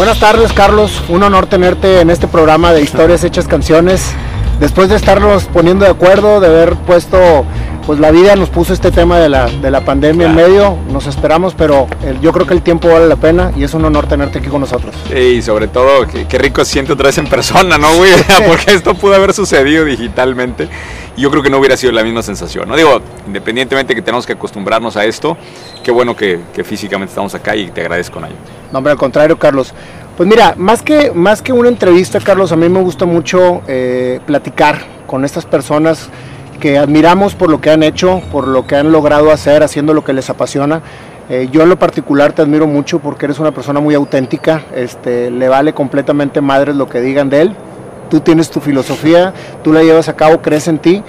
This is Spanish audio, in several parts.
Buenas tardes, Carlos. Un honor tenerte en este programa de Historias Hechas Canciones. Después de estarnos poniendo de acuerdo, de haber puesto, pues la vida nos puso este tema de la, de la pandemia en medio, nos esperamos, pero el- yo creo que el tiempo vale la pena y es un honor tenerte aquí con nosotros. Y sobre todo, qué, qué rico se siente otra vez en persona, ¿no, güey? Porque esto pudo haber sucedido digitalmente yo creo que no hubiera sido la misma sensación, ¿no? Digo, independientemente que tenemos que acostumbrarnos a esto, qué bueno que, que físicamente estamos acá y te agradezco, Nayo. No, hombre, al contrario, Carlos. Pues mira, más que, más que una entrevista, Carlos, a mí me gusta mucho eh, platicar con estas personas que admiramos por lo que han hecho, por lo que han logrado hacer, haciendo lo que les apasiona. Eh, yo en lo particular te admiro mucho porque eres una persona muy auténtica, este, le vale completamente madres lo que digan de él. Tú tienes tu filosofía, tú la llevas a cabo, crees en ti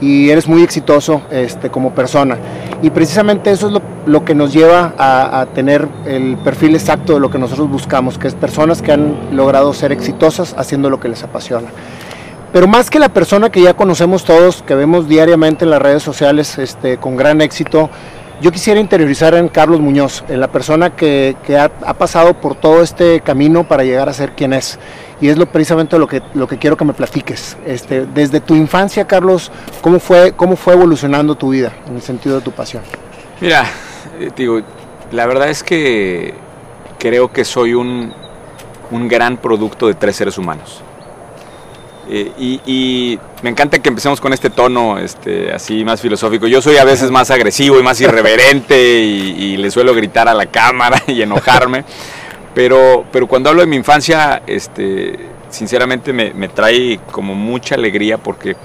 y eres muy exitoso este, como persona. Y precisamente eso es lo, que nos lleva a, tener el perfil exacto de lo que nosotros buscamos, que es personas que han logrado ser exitosas haciendo lo que les apasiona. Pero más que la persona que ya conocemos todos, que vemos diariamente en las redes sociales este, con gran éxito, yo quisiera interiorizar en Carlos Muñoz, en la persona que, que ha, ha pasado por todo este camino para llegar a ser quien es. Y es lo, precisamente lo que, lo que quiero que me platiques. Este, desde tu infancia, Carlos, ¿cómo fue, ¿cómo fue evolucionando tu vida en el sentido de tu pasión? Mira, eh, digo, la verdad es que creo que soy un, un gran producto de tres seres humanos. Eh, y, me encanta que empecemos con este tono este, así más filosófico. Yo soy a veces más agresivo y más irreverente y le suelo gritar a la cámara y enojarme. Pero, pero cuando hablo de mi infancia, este, sinceramente me, me trae como mucha alegría porque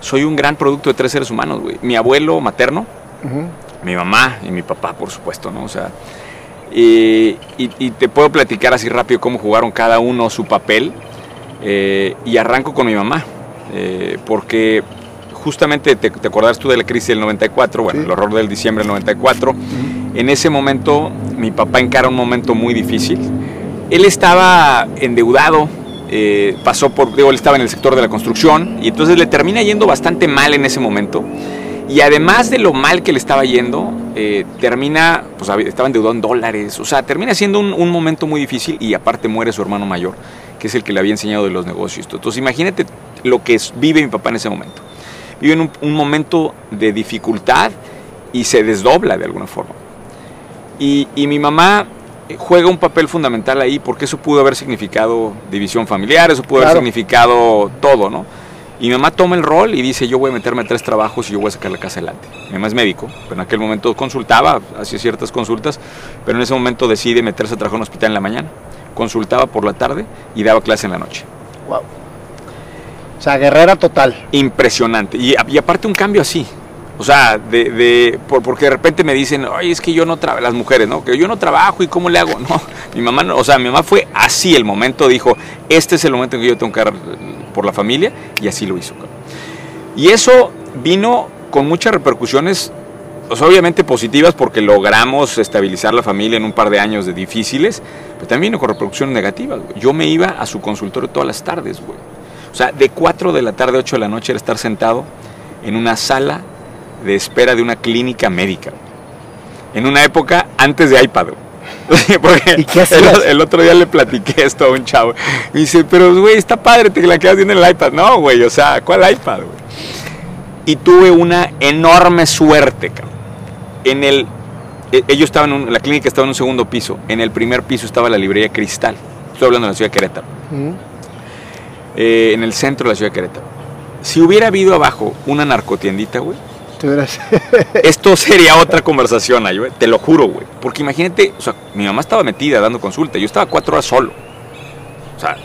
soy un gran producto de tres seres humanos, güey. Mi abuelo materno, mi mamá y mi papá, por supuesto, ¿no? O sea, y, y- y te puedo platicar así rápido cómo jugaron cada uno su papel. eh, y arranco con mi mamá, eh, porque justamente te, te acordás tú de la crisis del 94, bueno, Sí. el horror del diciembre del 94. En ese momento, mi papá encara un momento muy difícil. Él estaba endeudado, eh, pasó por, digo, él estaba en el sector de la construcción y entonces le termina yendo bastante mal en ese momento. Y además de lo mal que le estaba yendo, eh, termina, pues estaba endeudado en dólares, o sea, termina siendo un, momento muy difícil y aparte muere su hermano mayor, que es el que le había enseñado de los negocios. Entonces imagínate lo que vive mi papá en ese momento. Vive en un, un momento de dificultad y se desdobla de alguna forma. Y, y mi mamá juega un papel fundamental ahí porque eso pudo haber significado división familiar, eso pudo Claro. haber significado todo, ¿no? Y mi mamá toma el rol y dice, yo voy a meterme a tres trabajos y yo voy a sacar la casa adelante. Mi mamá es médico, pero en aquel momento consultaba, hacía ciertas consultas, pero en ese momento decide meterse a trabajar en un hospital en la mañana. Consultaba por la tarde y daba clase en la noche. Wow. O sea, guerrera total. Impresionante. Y, y aparte un cambio así. O sea, de, de- por- porque de repente me dicen, oye, es que yo no trabajo, las mujeres, ¿no? Que yo no trabajo y cómo le hago. No, mi mamá, no, o sea, mi mamá fue así el momento, dijo, este es el momento en que yo tengo que dar por la familia y así lo hizo. Y eso vino con muchas repercusiones, pues, obviamente positivas porque logramos estabilizar la familia en un par de años de difíciles, pero también vino con repercusiones negativas. güey. Yo me iba a su consultorio todas las tardes, güey. O sea, de 4 de la tarde a 8 de la noche era estar sentado en una sala de espera de una clínica médica. En una época antes de iPad. Porque ¿Y qué el, el otro día le platiqué esto a un chavo. Dice, pero güey, está padre, te la quedas viendo en el iPad. No, güey, o sea, ¿cuál iPad, güey? Y tuve una enorme suerte, cabrón. En el, e- ellos estaban, en un- la clínica estaba en un segundo piso. En el primer piso estaba la librería Cristal. Estoy hablando de la ciudad de Querétaro Ujú. eh, en el centro de la ciudad de Querétaro. Si hubiera habido abajo una narcotiendita, güey, Tú eras- esto sería otra conversación ahí, güey. Te lo juro, güey. Porque imagínate, o sea, mi mamá estaba metida dando consulta. Yo estaba cuatro horas solo. O sea,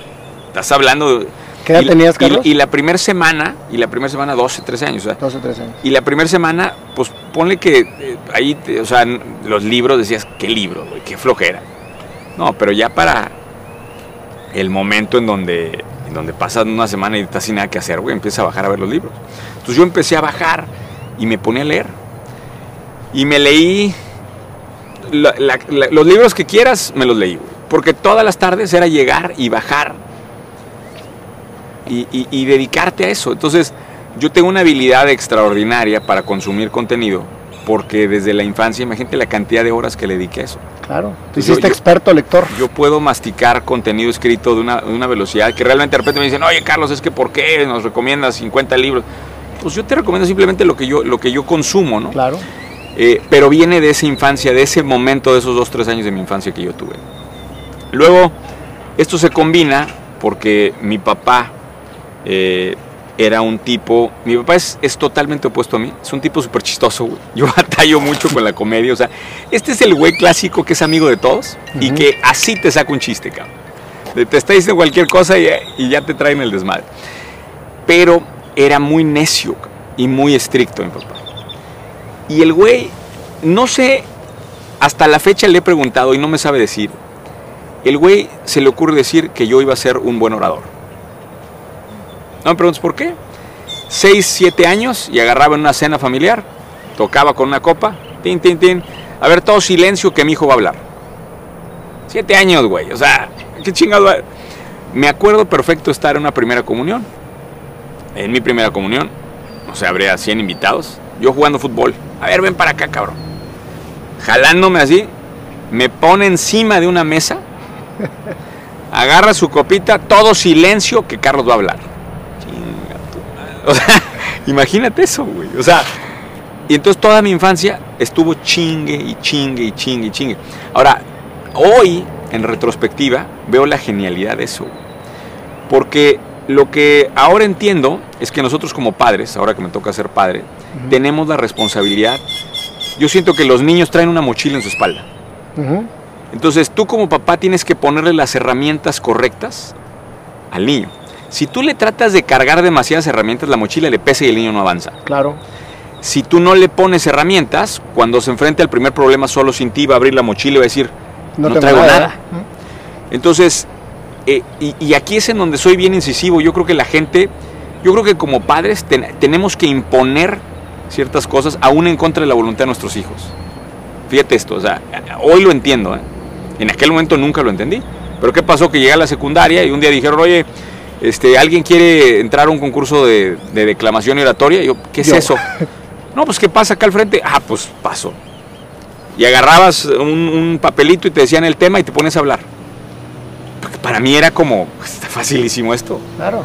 estás hablando de... ¿Qué edad y- tenías, y- Carlos? Y, la primera semana, y la primera semana 12, 13 años, o sea, 12 o 13 años. y la primera semana, pues ponle que eh, ahí, te- o sea, los libros decías, ¿qué libro, güey? Qué flojera. No, pero ya para el momento en donde, en donde pasas una semana y estás sin nada que hacer, güey, empiezas a bajar a ver los libros. Entonces yo empecé a bajar y me ponía a leer. Y me leí la- la- la- los libros que quieras, me los leí, güey. Porque todas las tardes era llegar y bajar y, y- y dedicarte a eso. Entonces, yo tengo una habilidad extraordinaria para consumir contenido porque desde la infancia, imagínate la cantidad de horas que le dediqué a eso. Claro, tú hiciste experto lector. Yo puedo masticar contenido escrito de una, de una, velocidad que realmente de repente me dicen, oye Carlos, es que ¿por qué nos recomiendas 50 libros? Pues yo te recomiendo simplemente lo que yo, lo que yo consumo, ¿no? Claro. Eh, pero viene de esa infancia, de ese momento, de esos dos, tres años de mi infancia que yo tuve. Luego, esto se combina porque mi papá eh, era un tipo, mi papá es, es, totalmente opuesto a mí, es un tipo súper chistoso, güey. Yo batallo mucho con la comedia, o sea, este es el güey clásico que es amigo de todos uh -huh. y que así te saca un chiste, cabrón. Te está diciendo cualquier cosa y, y ya te traen el desmadre. Pero era muy necio y muy estricto mi papá. Y el güey, no sé, hasta la fecha le he preguntado y no me sabe decir. El güey se le ocurre decir que yo iba a ser un buen orador. No me preguntes por qué. Seis, siete años y agarraba en una cena familiar, tocaba con una copa, tin, tin, tin. A ver, todo silencio que mi hijo va a hablar. Siete años, güey. O sea, qué chingado. Me acuerdo perfecto estar en una primera comunión. En mi primera comunión, no sé, habría 100 invitados. Yo jugando fútbol. A ver, ven para acá, cabrón. Jalándome así, me pone encima de una mesa, agarra su copita, todo silencio que Carlos va a hablar. O sea, imagínate eso, güey. O sea, y entonces toda mi infancia estuvo chingue y chingue y chingue y chingue. Ahora, hoy, en retrospectiva, veo la genialidad de eso. Porque lo que ahora entiendo es que nosotros como padres, ahora que me toca ser padre, uh -huh. tenemos la responsabilidad. Yo siento que los niños traen una mochila en su espalda. Uh -huh. Entonces tú como papá tienes que ponerle las herramientas correctas al niño. Si tú le tratas de cargar demasiadas herramientas, la mochila le pesa y el niño no avanza. Claro. Si tú no le pones herramientas, cuando se enfrente al primer problema solo sin ti, va a abrir la mochila y va a decir, no, no traigo nada. nada. Entonces, eh, y, y, aquí es en donde soy bien incisivo. Yo creo que la gente, yo creo que como padres ten, tenemos que imponer ciertas cosas aún en contra de la voluntad de nuestros hijos. Fíjate esto, o sea, hoy lo entiendo, ¿eh? en aquel momento nunca lo entendí. Pero ¿qué pasó? Que llegué a la secundaria y un día dijeron, oye, este, ¿alguien quiere entrar a un concurso de, de declamación y oratoria? Y yo, ¿qué es yo. eso? No, pues ¿qué pasa acá al frente? Ah, pues paso. Y agarrabas un, un papelito y te decían el tema y te pones a hablar para mí era como, está facilísimo esto. Claro.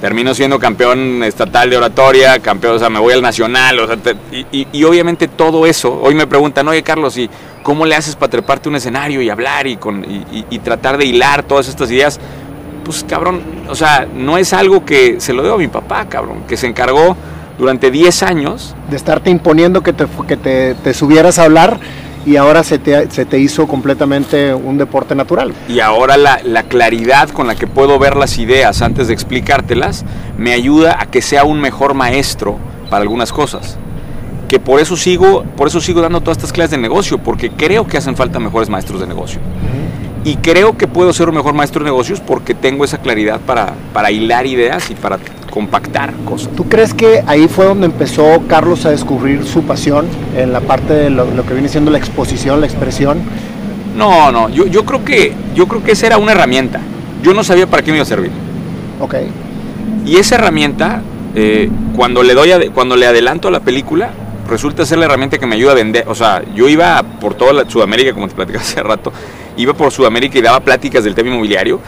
Termino siendo campeón estatal de oratoria, campeón, o sea, me voy al nacional, o sea, te, y, y, y, obviamente todo eso, hoy me preguntan, oye Carlos, ¿y cómo le haces para treparte un escenario y hablar y, con, y, y, tratar de hilar todas estas ideas? Pues cabrón, o sea, no es algo que se lo debo a mi papá, cabrón, que se encargó durante 10 años. De estarte imponiendo que te, que te, te subieras a hablar y ahora se te, se te, hizo completamente un deporte natural. Y ahora la, la, claridad con la que puedo ver las ideas antes de explicártelas me ayuda a que sea un mejor maestro para algunas cosas. Que por eso sigo, por eso sigo dando todas estas clases de negocio, porque creo que hacen falta mejores maestros de negocio. Uh -huh. Y creo que puedo ser un mejor maestro de negocios porque tengo esa claridad para, para hilar ideas y para compactar cosas. ¿Tú crees que ahí fue donde empezó Carlos a descubrir su pasión en la parte de lo, lo que viene siendo la exposición, la expresión? No, no, yo, yo, creo que, yo creo que esa era una herramienta. Yo no sabía para qué me iba a servir. Ok. Y esa herramienta, eh, cuando, le doy a, cuando le adelanto a la película, resulta ser la herramienta que me ayuda a vender. O sea, yo iba por toda la Sudamérica, como te platicaba hace rato, iba por Sudamérica y daba pláticas del tema inmobiliario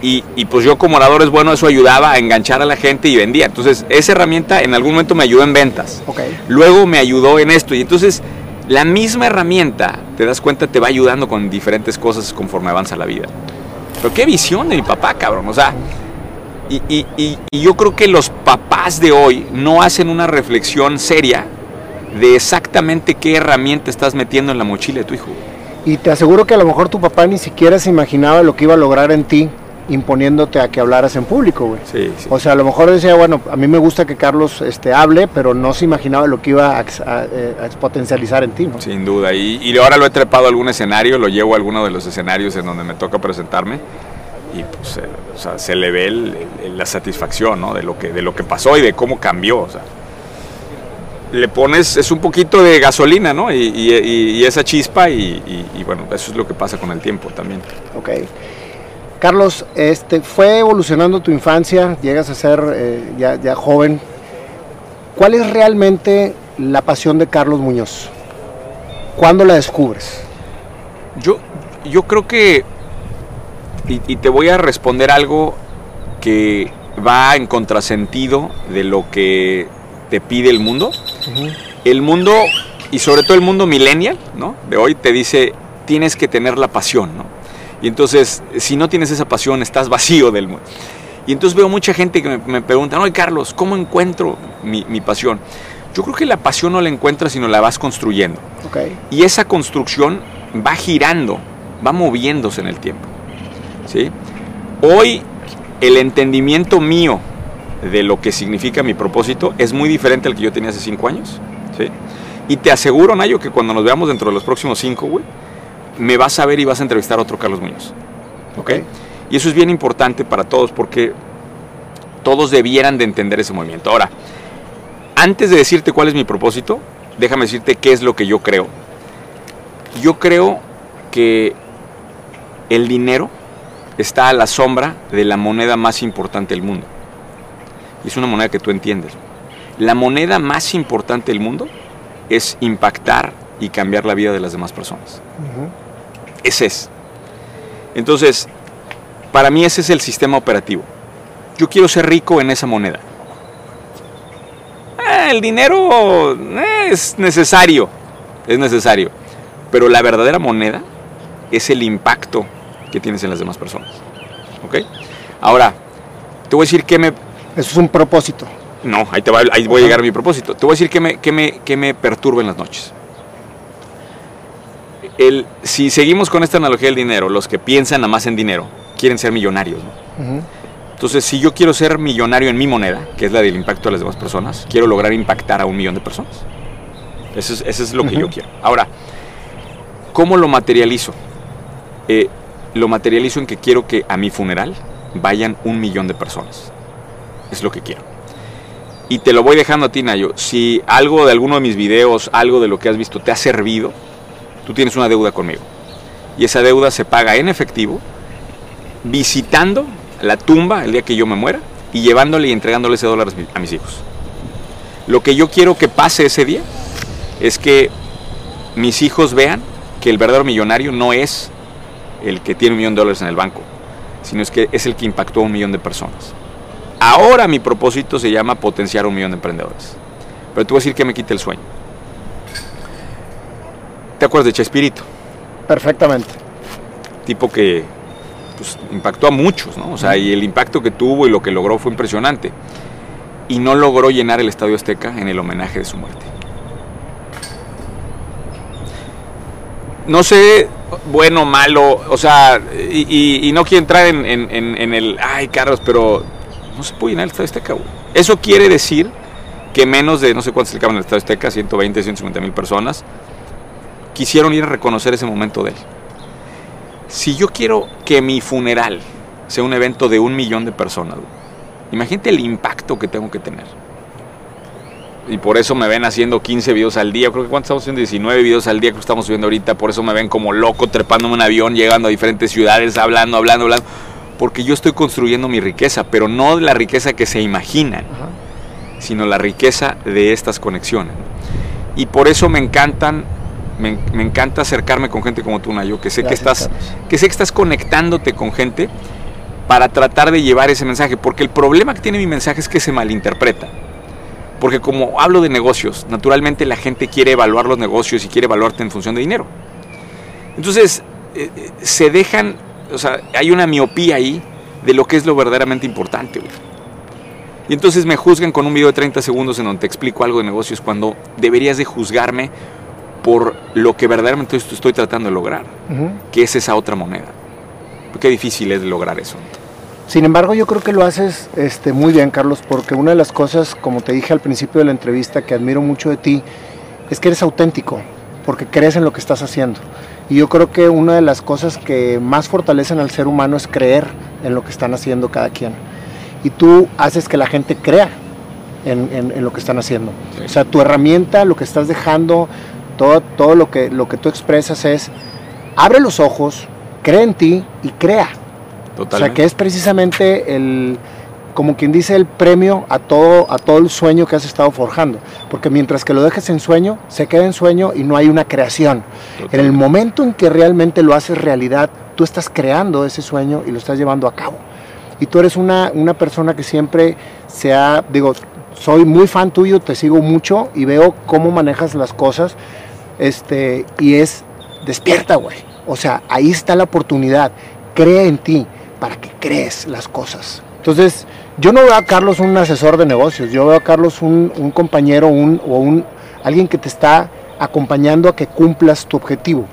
y, y, pues yo como orador es bueno, eso ayudaba a enganchar a la gente y vendía. Entonces esa herramienta en algún momento me ayudó en ventas. Okay. Luego me ayudó en esto. Y entonces la misma herramienta, te das cuenta, te va ayudando con diferentes cosas conforme avanza la vida. Pero qué visión de mi papá, cabrón. O sea, y, y, y, y yo creo que los papás de hoy no hacen una reflexión seria de exactamente qué herramienta estás metiendo en la mochila de tu hijo. Y te aseguro que a lo mejor tu papá ni siquiera se imaginaba lo que iba a lograr en ti imponiéndote a que hablaras en público, güey. Sí, sí. O sea, a lo mejor decía, bueno, a mí me gusta que Carlos este, hable, pero no se imaginaba lo que iba a, a, a potencializar en ti, ¿no? Sin duda. Y, y, ahora lo he trepado a algún escenario, lo llevo a alguno de los escenarios en donde me toca presentarme y pues, eh, o sea, se le ve el, el, la satisfacción, ¿no? De lo, que, de lo que pasó y de cómo cambió, o sea. Le pones, es un poquito de gasolina, ¿no? Y, y esa chispa y, y bueno, eso es lo que pasa con el tiempo también. Ok. Carlos, este, fue evolucionando tu infancia, llegas a ser eh, ya, ya, joven. ¿Cuál es realmente la pasión de Carlos Muñoz? ¿Cuándo la descubres? Yo, yo creo que, y, te voy a responder algo que va en contrasentido de lo que te pide el mundo. El mundo, y sobre todo el mundo millennial, ¿no? De hoy te dice, tienes que tener la pasión, ¿no? Y entonces, si no tienes esa pasión, estás vacío del mundo. Y entonces veo mucha gente que me, pregunta, oye Carlos, ¿cómo encuentro mi, mi pasión? Yo creo que la pasión no la encuentras, sino la vas construyendo. Y esa construcción va girando, va moviéndose en el tiempo. ¿sí? Hoy el entendimiento mío de lo que significa mi propósito es muy diferente al que yo tenía hace cinco años. ¿sí? Y te aseguro, Nayo, que cuando nos veamos dentro de los próximos cinco, güey, me vas a ver y vas a entrevistar a otro Carlos Muñoz. ¿Ok? Y eso es bien importante para todos porque todos debieran de entender ese movimiento. Ahora, antes de decirte cuál es mi propósito, déjame decirte qué es lo que yo creo. Yo creo que el dinero está a la sombra de la moneda más importante del mundo. Y es una moneda que tú entiendes. La moneda más importante del mundo es impactar y cambiar la vida de las demás personas. Ese es. Entonces, para mí ese es el sistema operativo. Yo quiero ser rico en esa moneda. Eh, el dinero es necesario, es necesario. Pero la verdadera moneda es el impacto que tienes en las demás personas. ¿Ok? Ahora, te voy a decir que me... Eso es un propósito. No, ahí, te ahí voy a llegar a mi propósito. Te voy a decir que me, que me, que me perturba en las noches. El, si seguimos con esta analogía del dinero, los que piensan nada más en dinero quieren ser millonarios. ¿no? Entonces, si yo quiero ser millonario en mi moneda, que es la del impacto de las demás personas, quiero lograr impactar a un millón de personas. Eso es, lo que yo quiero. Ahora, ¿cómo lo materializo? Eh, lo materializo en que quiero que a mi funeral vayan un millón de personas. Es lo que quiero. Y te lo voy dejando a ti, Nayo. Si algo de alguno de mis videos, algo de lo que has visto te ha servido, tú tienes una deuda conmigo. Y esa deuda se paga en efectivo visitando la tumba el día que yo me muera y llevándole y entregándole ese dólar a mis hijos. Lo que yo quiero que pase ese día es que mis hijos vean que el verdadero millonario no es el que tiene un millón de dólares en el banco, sino es que es el que impactó a un millón de personas. Ahora mi propósito se llama potenciar a un millón de emprendedores. Pero te voy a decir que me quite el sueño. ¿Te acuerdas de Chespirito? Perfectamente. Tipo que pues, impactó a muchos, ¿no? O sea, y el impacto que tuvo y lo que logró fue impresionante. Y no logró llenar el Estadio Azteca en el homenaje de su muerte. No sé, bueno, malo, o sea, y, no quiero entrar en, el, ay, Carlos, pero no se puede llenar el Estadio Azteca, Eso quiere decir que menos de, no sé cuántos se en el Estadio Azteca, 120, 150 mil personas, quisieron ir a reconocer ese momento de él. Si yo quiero que mi funeral sea un evento de un millón de personas, imagínate el impacto que tengo que tener. Y por eso me ven haciendo 15 videos al día. Creo que cuántos estamos haciendo 19 videos al día que estamos subiendo ahorita. Por eso me ven como loco trepándome un avión, llegando a diferentes ciudades, hablando, hablando, hablando. Porque yo estoy construyendo mi riqueza, pero no la riqueza que se imaginan, sino la riqueza de estas conexiones. Y por eso me encantan me, encanta acercarme con gente como tú, Nayo, que sé que estás, que sé que estás conectándote con gente para tratar de llevar ese mensaje, porque el problema que tiene mi mensaje es que se malinterpreta. Porque como hablo de negocios, naturalmente la gente quiere evaluar los negocios y quiere evaluarte en función de dinero. Entonces, eh, eh, se dejan, o sea, hay una miopía ahí de lo que es lo verdaderamente importante. Y entonces me juzgan con un video de 30 segundos en donde te explico algo de negocios cuando deberías de juzgarme por lo que verdaderamente estoy tratando de lograr, que es esa otra moneda. Qué difícil es lograr eso. Sin embargo, yo creo que lo haces este, muy bien, Carlos, porque una de las cosas, como te dije al principio de la entrevista, que admiro mucho de ti, es que eres auténtico, porque crees en lo que estás haciendo. Y yo creo que una de las cosas que más fortalecen al ser humano es creer en lo que están haciendo cada quien. Y tú haces que la gente crea en, lo que están haciendo. O sea, tu herramienta, lo que estás dejando, todo, todo lo, que, lo que tú expresas es, abre los ojos, cree en ti y crea. O sea, que es precisamente el, como quien dice, el premio a todo, a todo el sueño que has estado forjando. Porque mientras que lo dejes en sueño, se queda en sueño y no hay una creación. En el momento en que realmente lo haces realidad, tú estás creando ese sueño y lo estás llevando a cabo. Y tú eres una, una persona que siempre se ha, digo, soy muy fan tuyo, te sigo mucho y veo cómo manejas las cosas. Este, y es despierta, güey. O sea, ahí está la oportunidad. Cree en ti para que crees las cosas. Entonces, yo no veo a Carlos un asesor de negocios, yo veo a Carlos un, compañero un, o un, alguien que te está acompañando a que cumplas tu objetivo.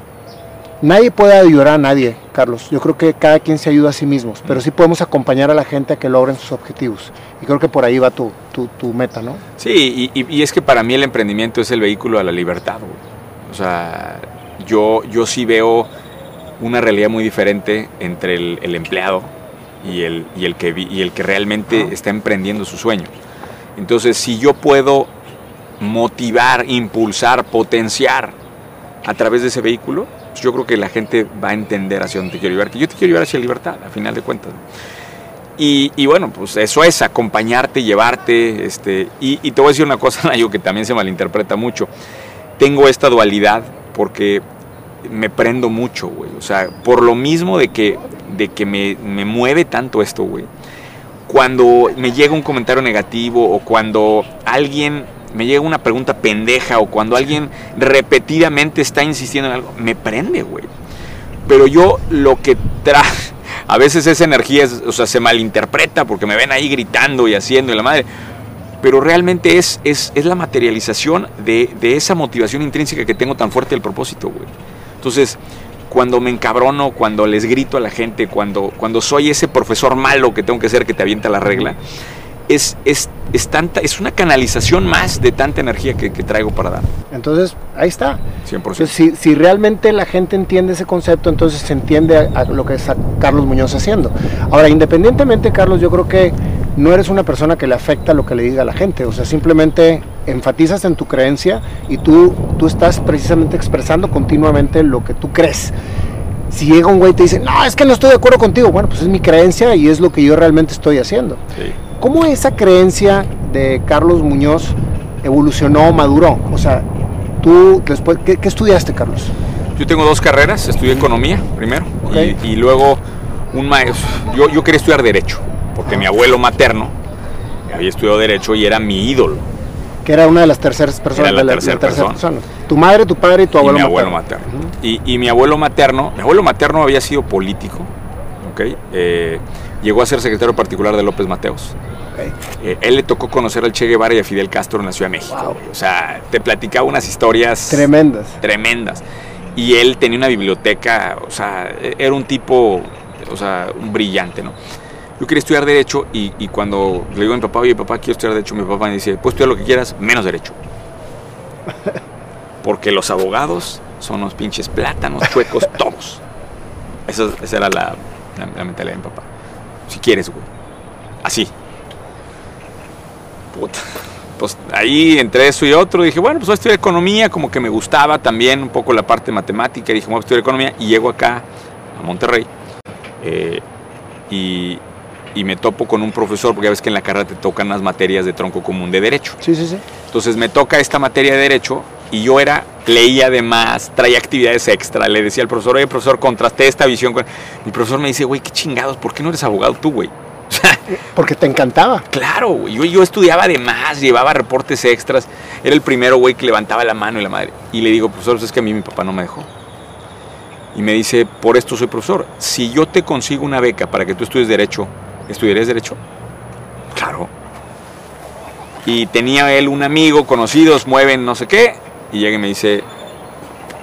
Nadie puede ayudar a nadie, Carlos. Yo creo que cada quien se ayuda a sí mismos, pero sí podemos acompañar a la gente a que logren sus objetivos. Y creo que por ahí va tu, tu, meta, ¿no? Sí, y, es que para mí el emprendimiento es el vehículo a la libertad. O sea, yo, yo sí veo una realidad muy diferente entre el empleado y el, y el, que, y el que realmente está emprendiendo su sueño. Entonces, si yo puedo motivar, impulsar, potenciar a través de ese vehículo, pues yo creo que la gente va a entender hacia dónde te quiero llevar, que yo te quiero llevar hacia libertad, a final de cuentas. Y, y, bueno, pues eso es, acompañarte, llevarte, este, y, y, te voy a decir una cosa, Nayo, que también se malinterpreta mucho. Tengo esta dualidad porque me prendo mucho, güey. O sea, por lo mismo de que de que me, mueve tanto esto, güey. Cuando me llega un comentario negativo o cuando alguien me llega una pregunta pendeja o cuando alguien repetidamente está insistiendo en algo, me prende, güey. Pero yo lo que trae, a veces esa energía, o sea, se malinterpreta porque me ven ahí gritando y haciendo y la madre. Pero realmente es, es, es la materialización de, de, esa motivación intrínseca que tengo tan fuerte del propósito, güey. Entonces, cuando me encabrono, cuando les grito a la gente, cuando, cuando soy ese profesor malo que tengo que ser que te avienta la regla, es, es, es, tanta, es una canalización más de tanta energía que, traigo para dar. Entonces, ahí está. 100%. si, si, realmente la gente entiende ese concepto, entonces se entiende lo que está Carlos Muñoz haciendo. Ahora, independientemente, Carlos, yo creo que no eres una persona que le afecta lo que le diga a la gente, o sea, simplemente enfatizas en tu creencia y tú, tú estás precisamente expresando continuamente lo que tú crees. Si llega un güey y te dice, no, es que no estoy de acuerdo contigo, bueno, pues es mi creencia y es lo que yo realmente estoy haciendo. ¿Cómo esa creencia de Carlos Muñoz evolucionó, maduró? O sea, tú después, ¿qué, estudiaste, Carlos? Yo tengo dos carreras, estudié economía primero y, luego un maestro, yo, yo quería estudiar derecho porque mi abuelo materno había estudiado Derecho y era mi ídolo. Que era una de las terceras personas. Era la, tercera, persona. Tu madre, tu padre y tu abuelo y mi abuelo materno. y, mi abuelo materno, mi abuelo materno había sido político, ¿ok? Eh, llegó a ser secretario particular de López Mateos. Eh, él le tocó conocer al Che Guevara y a Fidel Castro en la Ciudad de México. O sea, te platicaba unas historias tremendas. Tremendas. Y él tenía una biblioteca, o sea, era un tipo, o sea, un brillante, ¿no? Yo quería estudiar Derecho y, cuando le digo a mi papá, oye papá, quiero estudiar Derecho, mi papá me dice, puedes estudiar lo que quieras, menos Derecho. Porque los abogados son unos pinches plátanos chuecos todos. Esa, esa era la, mentalidad de mi papá. Si quieres, güey. Así. Puta. Pues ahí entre eso y otro dije, bueno, pues voy a estudiar economía, como que me gustaba también un poco la parte matemática. Dije, voy a estudiar economía y llego acá, a Monterrey. Eh, y, y me topo con un profesor, porque ya ves que en la carrera te tocan las materias de tronco común de derecho. Sí, sí, sí. Entonces me toca esta materia de derecho y yo era, leía de más, traía actividades extra, le decía al profesor, oye profesor, contrasté esta visión con... Mi profesor me dice, güey, qué chingados, ¿por qué no eres abogado tú, güey? Porque te encantaba. Claro, güey. Yo, yo estudiaba de más, llevaba reportes extras. Era el primero, güey, que levantaba la mano y la madre. Y le digo, profesor, pues es que a mí mi papá no me dejó. Y me dice, por esto soy profesor. Si yo te consigo una beca para que tú estudies Derecho ¿estudiarías Derecho? Claro. Y tenía él un amigo, conocidos, mueven no sé qué, y llega y me dice,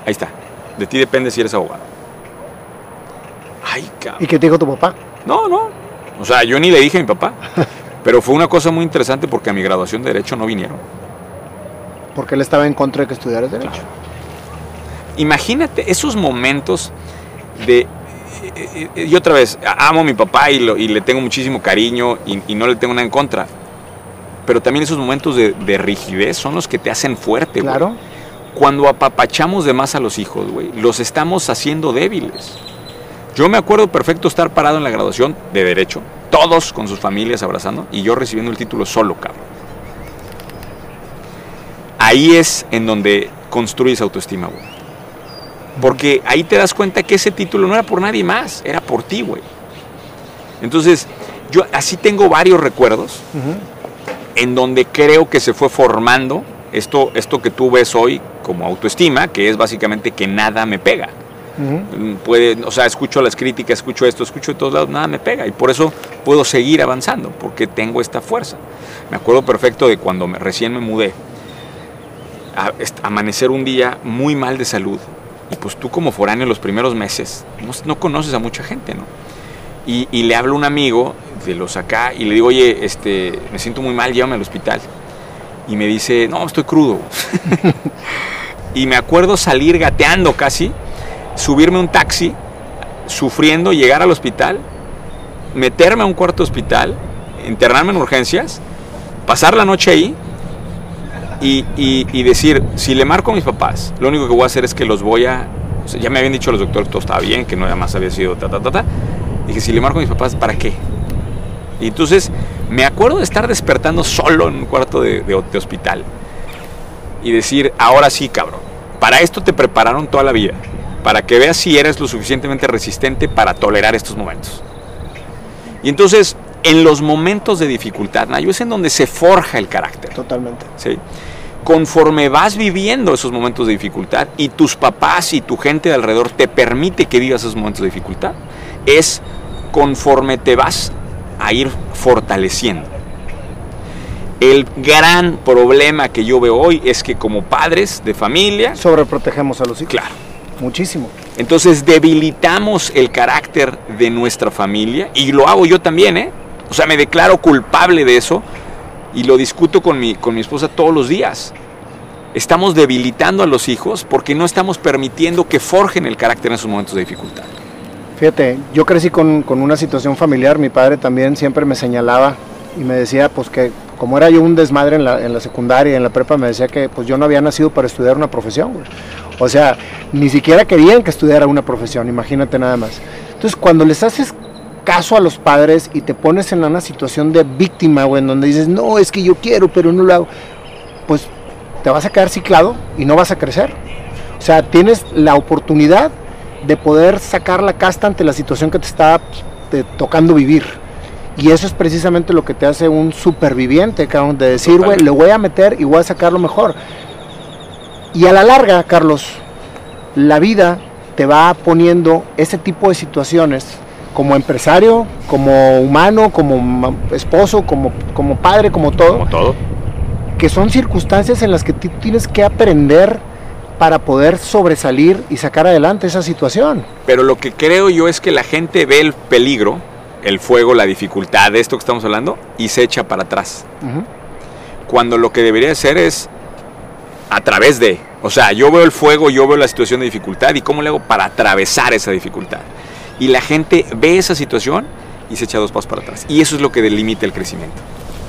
ahí está, de ti depende si eres abogado. Ay, cabrón. ¿Y qué te dijo tu papá? No, no. O sea, yo ni le dije a mi papá. pero fue una cosa muy interesante porque a mi graduación de Derecho no vinieron. Porque él estaba en contra de que estudiaras Derecho. Imagínate esos momentos de y otra vez, amo a mi papá y, le tengo muchísimo cariño y, no le tengo nada en contra. Pero también esos momentos de, rigidez son los que te hacen fuerte, Claro. Cuando apapachamos de más a los hijos, güey, los estamos haciendo débiles. Yo me acuerdo perfecto estar parado en la graduación de Derecho todos con sus familias abrazando y yo recibiendo el título solo, cabrón. Ahí es en donde construyes autoestima, güey. Porque ahí te das cuenta que ese título no era por nadie más, era por ti, güey. Entonces, yo así tengo varios recuerdos en donde creo que se fue formando esto, esto que tú ves hoy como autoestima, que es básicamente que nada me pega. Puede, o sea, escucho las críticas, escucho esto, escucho de todos lados, nada me pega. Y por eso puedo seguir avanzando, porque tengo esta fuerza. Me acuerdo perfecto de cuando me, recién me mudé, a, amanecer un día muy mal de salud. Y pues tú como foráneo los primeros meses, no, conoces a mucha gente, ¿no? Y, le hablo a un amigo de los acá y le digo, oye, este, me siento muy mal, llévame al hospital. Y me dice, no, estoy crudo. y me acuerdo salir gateando casi subirme un taxi, sufriendo, llegar al hospital, meterme a un cuarto hospital, internarme en urgencias, pasar la noche ahí y, decir, si le marco a mis papás, lo único que voy a hacer es que los voy a... ya me habían dicho los doctores que todo estaba bien, que no nada más había sido ta, ta, ta, ta. Dije, si le marco a mis papás, ¿para qué? Y entonces me acuerdo de estar despertando solo en un cuarto de, de hospital y decir, ahora sí, cabrón, para esto te prepararon toda la vida para que veas si eres lo suficientemente resistente para tolerar estos momentos. Y entonces, en los momentos de dificultad, Nayo, es en donde se forja el carácter. Totalmente. ¿sí? Conforme vas viviendo esos momentos de dificultad y tus papás y tu gente de alrededor te permite que vivas esos momentos de dificultad, es conforme te vas a ir fortaleciendo. El gran problema que yo veo hoy es que como padres de familia... Sobreprotegemos a los hijos. Claro Muchísimo. Entonces debilitamos el carácter de nuestra familia y lo hago yo también, ¿eh? O sea, me declaro culpable de eso y lo discuto con mi, con mi esposa todos los días. Estamos debilitando a los hijos porque no estamos permitiendo que forjen el carácter en esos momentos de dificultad. Fíjate, yo crecí con, con una situación familiar, mi padre también siempre me señalaba y me decía pues que como era yo un desmadre en la, en la secundaria y en la prepa, me decía que pues yo no había nacido para estudiar una profesión, güey. O sea, ni siquiera querían que estudiara una profesión, imagínate nada más. Entonces, cuando les haces caso a los padres y te pones en una situación de víctima, güey, en donde dices, no, es que yo quiero, pero no lo hago, pues te vas a quedar ciclado y no vas a crecer. O sea, tienes la oportunidad de poder sacar la casta ante la situación que te está tocando vivir. Y eso es precisamente lo que te hace un superviviente, cabrón, de decir, güey, le voy a meter y voy a sacar lo mejor. Y a la larga, Carlos, la vida te va poniendo ese tipo de situaciones como empresario, como humano, como esposo, como, como padre, como todo. Como todo. Que son circunstancias en las que tú tienes que aprender para poder sobresalir y sacar adelante esa situación. Pero lo que creo yo es que la gente ve el peligro, el fuego, la dificultad de esto que estamos hablando y se echa para atrás. Cuando lo que debería ser es a través de. O sea, yo veo el fuego, yo veo la situación de dificultad y cómo le hago para atravesar esa dificultad. Y la gente ve esa situación y se echa dos pasos para atrás. Y eso es lo que delimita el crecimiento.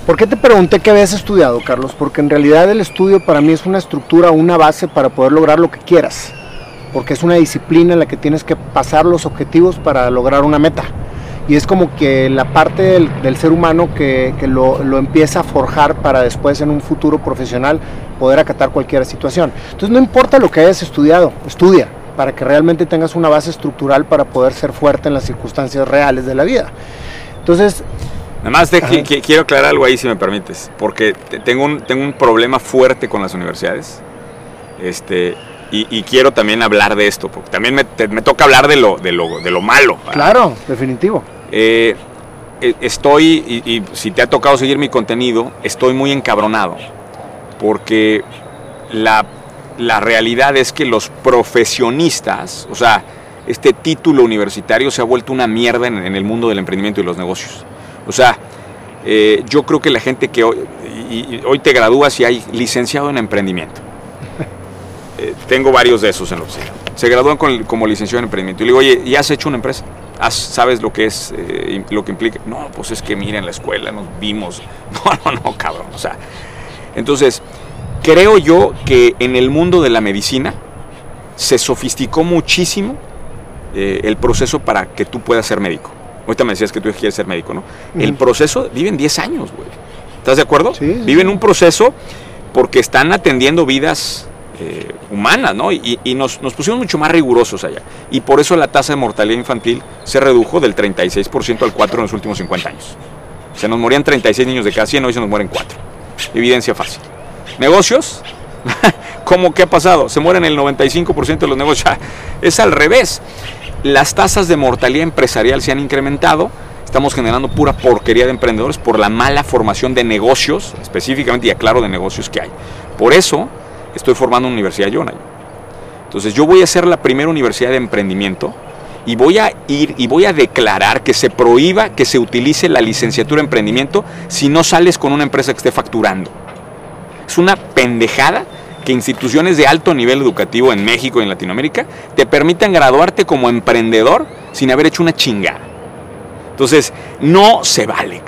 ¿Por qué te pregunté qué habías estudiado, Carlos? Porque en realidad el estudio para mí es una estructura, una base para poder lograr lo que quieras. Porque es una disciplina en la que tienes que pasar los objetivos para lograr una meta y es como que la parte del, ser humano que, lo, empieza a forjar para después en un futuro profesional poder acatar cualquier situación. Entonces no importa lo que hayas estudiado, estudia para que realmente tengas una base estructural para poder ser fuerte en las circunstancias reales de la vida. Entonces... Nada más quiero aclarar algo ahí si me permites, porque tengo un, tengo un problema fuerte con las universidades. Este, y, quiero también hablar de esto, porque también me, toca hablar de lo, de lo, de lo malo. Claro, definitivo. Eh, e, estoy, y, si te ha tocado seguir mi contenido, estoy muy encabronado, porque la, realidad es que los profesionistas, o sea, este título universitario se ha vuelto una mierda en, el mundo del emprendimiento y los negocios. O sea, eh, yo creo que la gente que hoy, hoy te gradúas y hay licenciado en emprendimiento eh, tengo varios de esos en la oficina. Se gradúan como licenciado en emprendimiento. Y le digo, oye, ¿ya has hecho una empresa? ¿Sabes lo que es, eh, lo que implica? No, pues es que mira, en la escuela nos vimos. No, no, no, cabrón. O sea, entonces, creo yo que en el mundo de la medicina se sofisticó muchísimo eh, el proceso para que tú puedas ser médico. ahorita me decías que tú quieres ser médico, ¿no? El proceso, viven 10 años, güey. ¿Estás de acuerdo? Sí. Viven un proceso porque están atendiendo vidas eh, humanas, ¿no? Y, y nos, nos, pusimos mucho más rigurosos allá. Y por eso la tasa de mortalidad infantil se redujo del 36% al 4% en los últimos 50 años. Se nos morían 36 niños de cada 100, hoy se nos mueren 4. Evidencia fácil. Negocios, ¿cómo que ha pasado? Se mueren el 95% de los negocios. Es al revés. Las tasas de mortalidad empresarial se han incrementado. Estamos generando pura porquería de emprendedores por la mala formación de negocios, específicamente y aclaro de negocios que hay. Por eso estoy formando una universidad yo, Entonces yo voy a ser la primera universidad de emprendimiento y voy a ir y voy a declarar que se prohíba que se utilice la licenciatura de emprendimiento si no sales con una empresa que esté facturando. Es una pendejada que instituciones de alto nivel educativo en México y en Latinoamérica te permitan graduarte como emprendedor sin haber hecho una chingada. Entonces, no se vale.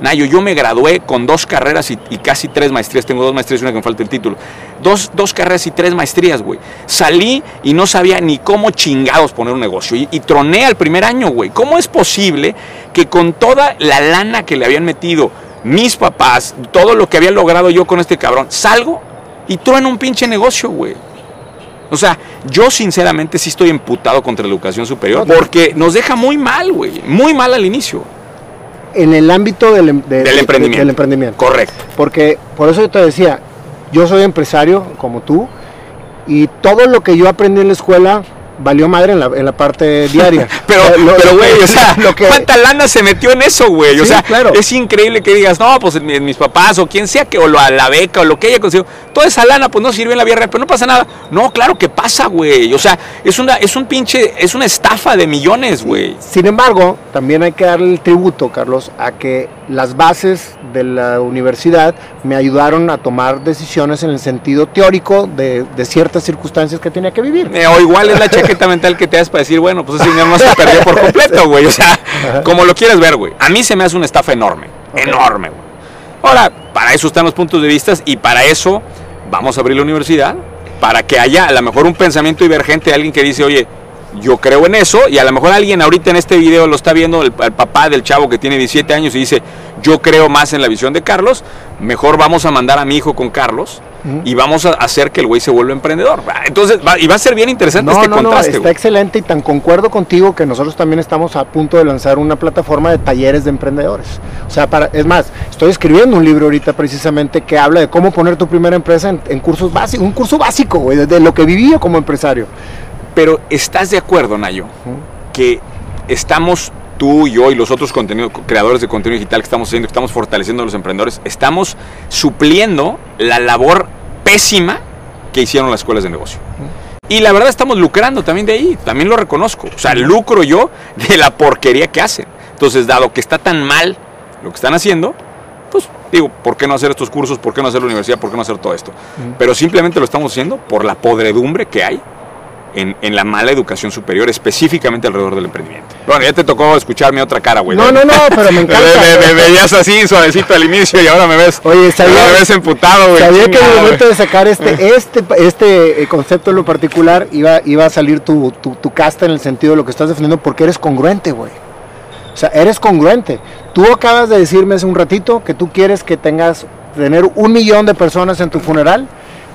Nayo, yo me gradué con dos carreras y, casi tres maestrías. Tengo dos maestrías y una que me falta el título. Dos, dos carreras y tres maestrías, güey. Salí y no sabía ni cómo chingados poner un negocio. Y, y troné al primer año, güey. ¿Cómo es posible que con toda la lana que le habían metido mis papás, todo lo que había logrado yo con este cabrón, salgo y trueno un pinche negocio, güey? O sea, yo sinceramente sí estoy emputado contra la educación superior porque nos deja muy mal, güey. Muy mal al inicio en el ámbito del, em, de, del, emprendimiento. del, emprendimiento. Correcto. Porque por eso yo te decía, yo soy empresario como tú y todo lo que yo aprendí en la escuela valió madre en la, en la parte diaria. pero, lo- pero, güey, o sea, lo que- ¿cuánta lana se metió en eso, güey? O sea, claro. es increíble que digas, no, pues mi- mis papás o quien sea que, o la, la beca o lo que haya conseguido, toda esa lana pues no sirve en la vida real, pero no pasa nada. No, claro que pasa, güey. O sea, es una, es un pinche, es una estafa de millones, güey. Sin embargo, también hay que darle el tributo, Carlos, a que las bases de la universidad me ayudaron a tomar decisiones en el sentido teórico de, de ciertas circunstancias que tenía que vivir. Eh, o igual es la mental que te das para decir, bueno, pues ese dinero no se perdió por completo, güey. O sea, como lo quieres ver, güey. A mí se me hace una estafa enorme. Enorme, güey. Ahora, para eso están los puntos de vista y para eso vamos a abrir la universidad. Para que haya a lo mejor un pensamiento divergente de alguien que dice, oye, yo creo en eso. Y a lo mejor alguien ahorita en este video lo está viendo, el, el papá del chavo que tiene 17 años y dice, yo creo más en la visión de Carlos. Mejor vamos a mandar a mi hijo con Carlos y vamos a hacer que el güey se vuelva emprendedor. Entonces, va, y va a ser bien interesante No, este no, no, contraste. está excelente y tan concuerdo contigo que nosotros también estamos a punto de lanzar una plataforma de talleres de emprendedores. O sea, para, es más, estoy escribiendo un libro ahorita precisamente que habla de cómo poner tu primera empresa en, en cursos básicos, un curso básico, güey, de, lo que viví yo como empresario. Pero ¿estás de acuerdo, Nayo? Que estamos tú, yo y los otros creadores de contenido digital que estamos haciendo, que estamos fortaleciendo a los emprendedores, estamos supliendo la labor pésima que hicieron las escuelas de negocio. Y la verdad estamos lucrando también de ahí, también lo reconozco. O sea, lucro yo de la porquería que hacen. Entonces, dado que está tan mal lo que están haciendo, pues digo, ¿por qué no hacer estos cursos? ¿Por qué no hacer la universidad? ¿Por qué no hacer todo esto? Pero simplemente lo estamos haciendo por la podredumbre que hay en, en la mala educación superior, específicamente alrededor del emprendimiento. Bueno, ya te tocó escucharme otra cara, güey. No, no, no, pero me encanta. Me, veías así, suavecito al inicio y ahora me ves. Oye, sabía- me ves emputado, güey. Sabía que en el momento de sacar este, este, este eh, concepto en lo particular iba, iba a salir tu, tu, tu casta en el sentido de lo que estás defendiendo porque eres congruente, güey. O sea, eres congruente. Tú acabas de decirme hace un ratito que tú quieres que tengas, tener un millón de personas en tu funeral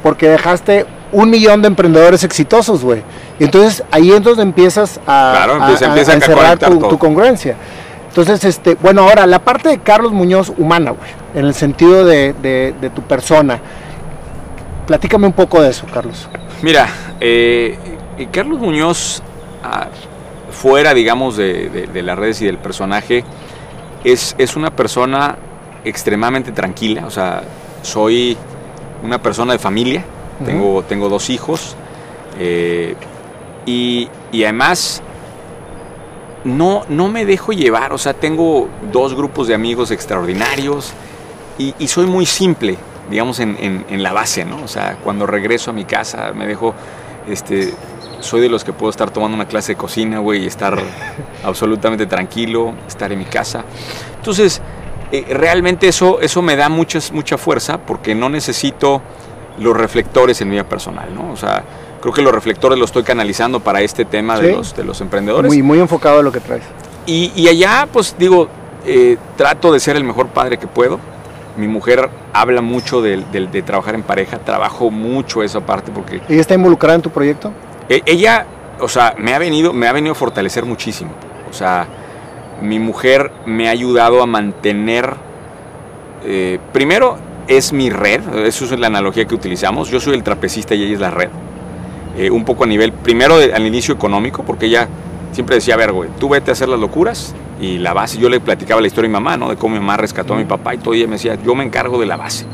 porque dejaste un millón de emprendedores exitosos, güey. Y entonces ahí es donde empiezas a, Claro, empieza- a- empieza a encerrar tu, congruencia. Entonces, este, bueno, ahora la parte de Carlos Muñoz humana, güey, en el sentido de, de- de tu persona. Platícame un poco de eso, Carlos. Mira, eh, eh, Carlos Muñoz, ah, fuera, digamos, de, de- de las redes y del personaje, es, es una persona extremadamente tranquila. O sea, soy una persona de familia, Tengo, tengo dos hijos, eh, y, y además no, no me dejo llevar. O sea, tengo dos grupos de amigos extraordinarios y, y soy muy simple, digamos, en, en- en la base, ¿no? O sea, cuando regreso a mi casa me dejo, este, soy de los que puedo estar tomando una clase de cocina, güey, y estar absolutamente tranquilo, estar en mi casa. Entonces, eh, realmente eso, eso me da muchas, mucha fuerza porque no necesito los reflectores en mi vida personal, ¿no? O sea, creo que los reflectores los estoy canalizando para este tema de, los, de los emprendedores. Muy, muy enfocado a lo que traes. Y, allá, pues digo, eh, trato de ser el mejor padre que puedo. Mi mujer habla mucho de, trabajar en pareja, trabajo mucho esa parte porque... ¿Ella está involucrada en tu proyecto? E, ella, o sea, me ha, venido, me ha venido a fortalecer muchísimo. O sea, mi mujer me ha ayudado a mantener, eh, primero es mi red, eso es la analogía que utilizamos, yo soy el trapecista y ella es la red. Eh, un poco a nivel, primero al inicio económico, porque ella siempre decía, a ver, güey, tú vete a hacer las locuras y la base, yo le platicaba la historia a mi mamá, ¿no? De cómo mi mamá rescató a mi papá y todo, y ella me decía, yo me encargo de la base.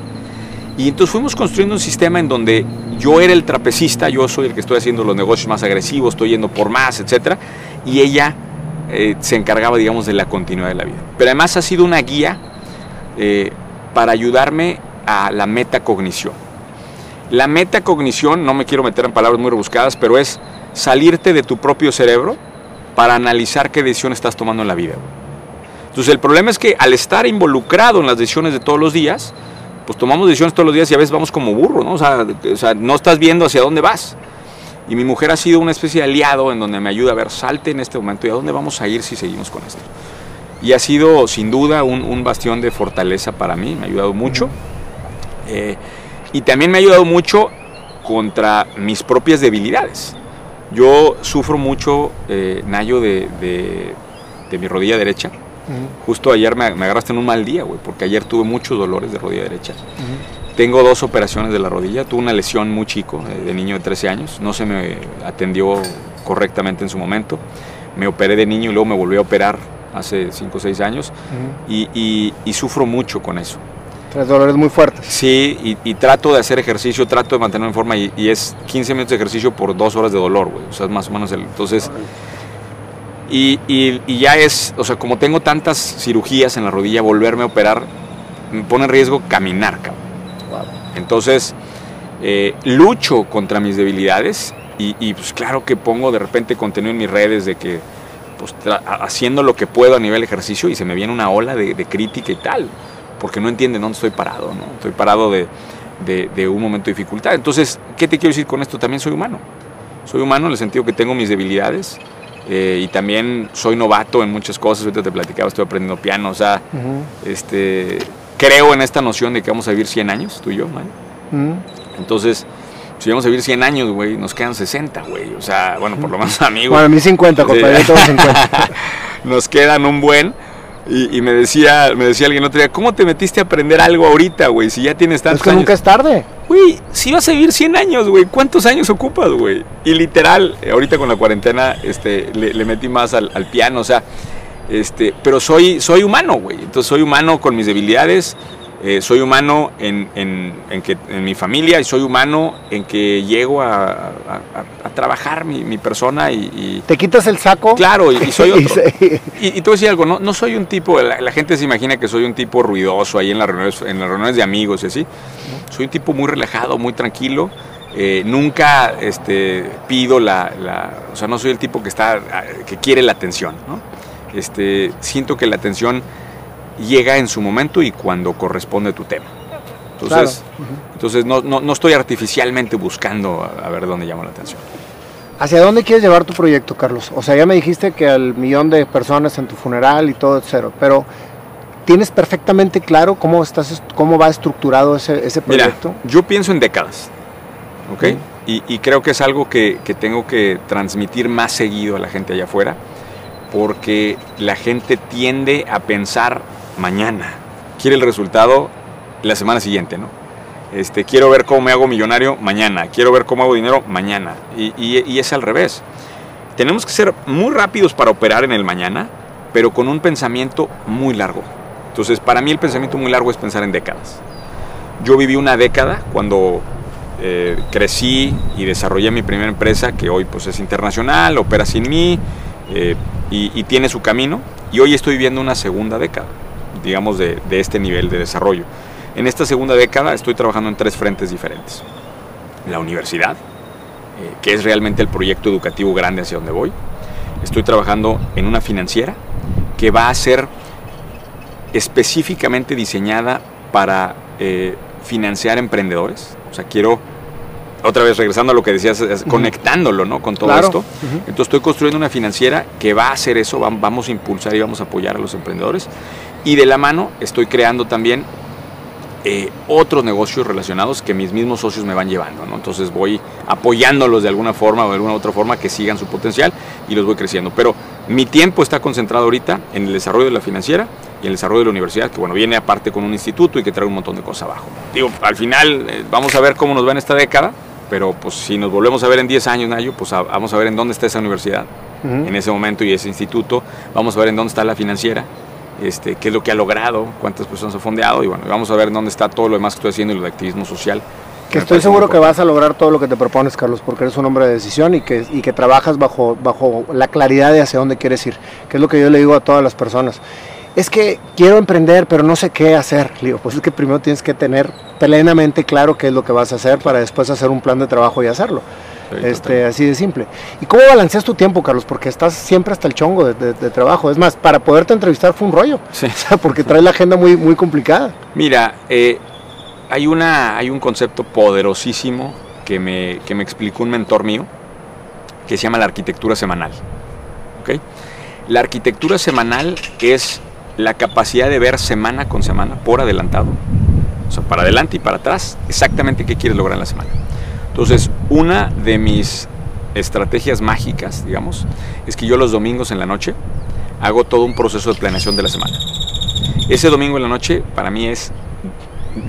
Y entonces fuimos construyendo un sistema en donde yo era el trapecista, yo soy el que estoy haciendo los negocios más agresivos, estoy yendo por más, etcétera, y ella eh, se encargaba, digamos, de la continuidad de la vida. Pero además ha sido una guía eh, para ayudarme a la metacognición. La metacognición, no me quiero meter en palabras muy rebuscadas, pero es salirte de tu propio cerebro para analizar qué decisión estás tomando en la vida. Entonces el problema es que al estar involucrado en las decisiones de todos los días, pues tomamos decisiones todos los días y a veces vamos como burro, ¿no? O sea, no estás viendo hacia dónde vas. Y mi mujer ha sido una especie de aliado en donde me ayuda a ver, salte en este momento y a dónde vamos a ir si seguimos con esto. Y ha sido sin duda un, bastión de fortaleza para mí, me ha ayudado mucho. Eh, y también me ha ayudado mucho contra mis propias debilidades. Yo sufro mucho, eh, Nayo, de, mi rodilla derecha. Justo ayer me, agarraste en un mal día, güey, porque ayer tuve muchos dolores de rodilla derecha. Tengo dos operaciones de la rodilla. Tuve una lesión muy chico, eh, de niño de 13 años. No se me atendió correctamente en su momento. Me operé de niño y luego me volví a operar hace 5 o 6 años. y, sufro mucho con eso. Tienes dolores muy fuertes. Sí, y, trato de hacer ejercicio, trato de mantenerme en forma y, es 15 minutos de ejercicio por 2 horas de dolor, güey. O sea, es más o menos el... Entonces... Y, y, ya es, o sea, como tengo tantas cirugías en la rodilla, volverme a operar me pone en riesgo caminar, cabrón. Entonces, eh, lucho contra mis debilidades y, pues claro que pongo de repente contenido en mis redes de que, pues haciendo lo que puedo a nivel ejercicio y se me viene una ola de, de crítica y tal porque no entienden dónde estoy parado, ¿no? Estoy parado de, un momento de dificultad. Entonces, ¿qué te quiero decir con esto? También soy humano. Soy humano en el sentido que tengo mis debilidades eh, y también soy novato en muchas cosas. Ahorita te platicaba, estoy aprendiendo piano, o sea, este, creo en esta noción de que vamos a vivir 100 años, tú y yo. Entonces, si vamos a vivir 100 años, güey, nos quedan 60, güey. O sea, bueno, por lo menos amigos. Bueno, a mí 50, compadre, todos 50. nos quedan un buen. Y, me decía me decía alguien otro día, ¿cómo te metiste a aprender algo ahorita, güey? Si ya tienes tantos es que nunca es tarde. Güey, si vas a vivir 100 años, güey, ¿cuántos años ocupas, güey? Y literal, ahorita con la cuarentena este, le, metí más al, al, piano, o sea, este, pero soy, soy humano, güey. Entonces soy humano con mis debilidades, eh, soy humano en, que, en mi familia y soy humano en que llego a, trabajar mi, persona y, ¿Te quitas el saco? Claro, y, soy otro. y, y, te voy a decir algo, no, no soy un tipo, la, gente se imagina que soy un tipo ruidoso ahí en las reuniones, en las reuniones de amigos y así. Soy un tipo muy relajado, muy tranquilo. Eh, nunca este, pido la, la, O sea, no soy el tipo que, está, que quiere la atención. ¿no? Este, siento que la atención llega en su momento y cuando corresponde tu tema. Entonces, entonces no, no, estoy artificialmente buscando a, ver dónde llamo la atención. ¿Hacia dónde quieres llevar tu proyecto, Carlos? O sea, ya me dijiste que al millón de personas en tu funeral y todo, cero, pero ¿tienes perfectamente claro cómo, estás, cómo va estructurado ese, ese proyecto? yo pienso en décadas, ¿ok? Y, y, creo que es algo que, que tengo que transmitir más seguido a la gente allá afuera, porque la gente tiende a pensar mañana. Quiere el resultado la semana siguiente, ¿no? Este, quiero ver cómo me hago millonario mañana, quiero ver cómo hago dinero mañana. Y, es al revés. Tenemos que ser muy rápidos para operar en el mañana, pero con un pensamiento muy largo. Entonces, para mí el pensamiento muy largo es pensar en décadas. Yo viví una década cuando eh, crecí y desarrollé mi primera empresa, que hoy pues, es internacional, opera sin mí eh, y, y tiene su camino. Y hoy estoy viviendo una segunda década digamos, de, este nivel de desarrollo. En esta segunda década estoy trabajando en tres frentes diferentes. La universidad, eh, que es realmente el proyecto educativo grande hacia donde voy. Estoy trabajando en una financiera que va a ser específicamente diseñada para eh, financiar emprendedores. O sea, quiero otra vez regresando a lo que decías, conectándolo ¿no? con todo esto. Entonces estoy construyendo una financiera que va a hacer eso, vamos a impulsar y vamos a apoyar a los emprendedores. Y de la mano estoy creando también eh, otros negocios relacionados que mis mismos socios me van llevando. ¿no? Entonces voy apoyándolos de alguna forma o de alguna otra forma que sigan su potencial y los voy creciendo. Pero mi tiempo está concentrado ahorita en el desarrollo de la financiera y el desarrollo de la universidad, que bueno, viene aparte con un instituto y que trae un montón de cosas abajo. Digo, al final eh, vamos a ver cómo nos va en esta década, pero pues si nos volvemos a ver en 10 años, Nayo, pues vamos a ver en dónde está esa universidad en ese momento y ese instituto, vamos a ver en dónde está la financiera, este, qué es lo que ha logrado, cuántas personas ha fondeado y bueno, vamos a ver dónde está todo lo demás que estoy haciendo y lo de activismo social. Que estoy seguro que vas a lograr todo lo que te propones, Carlos, porque eres un hombre de decisión y que, y que trabajas bajo, bajo la claridad de hacia dónde quieres ir, que es lo que yo le digo a todas las personas es que quiero emprender, pero no sé qué hacer. digo, pues es que primero tienes que tener plenamente claro qué es lo que vas a hacer para después hacer un plan de trabajo y hacerlo. Este, así de simple. ¿Y cómo balanceas tu tiempo, Carlos? Porque estás siempre hasta el chongo de, trabajo. Es más, para poderte entrevistar fue un rollo. Sí. porque traes la agenda muy, muy complicada. Mira, eh, hay, una, hay un concepto poderosísimo que me, que me explicó un mentor mío que se llama la arquitectura semanal. ¿Okay? La arquitectura semanal es la capacidad de ver semana con semana por adelantado, o sea, para adelante y para atrás, exactamente qué quieres lograr en la semana. Entonces, una de mis estrategias mágicas, digamos, es que yo los domingos en la noche hago todo un proceso de planeación de la semana. Ese domingo en la noche para mí es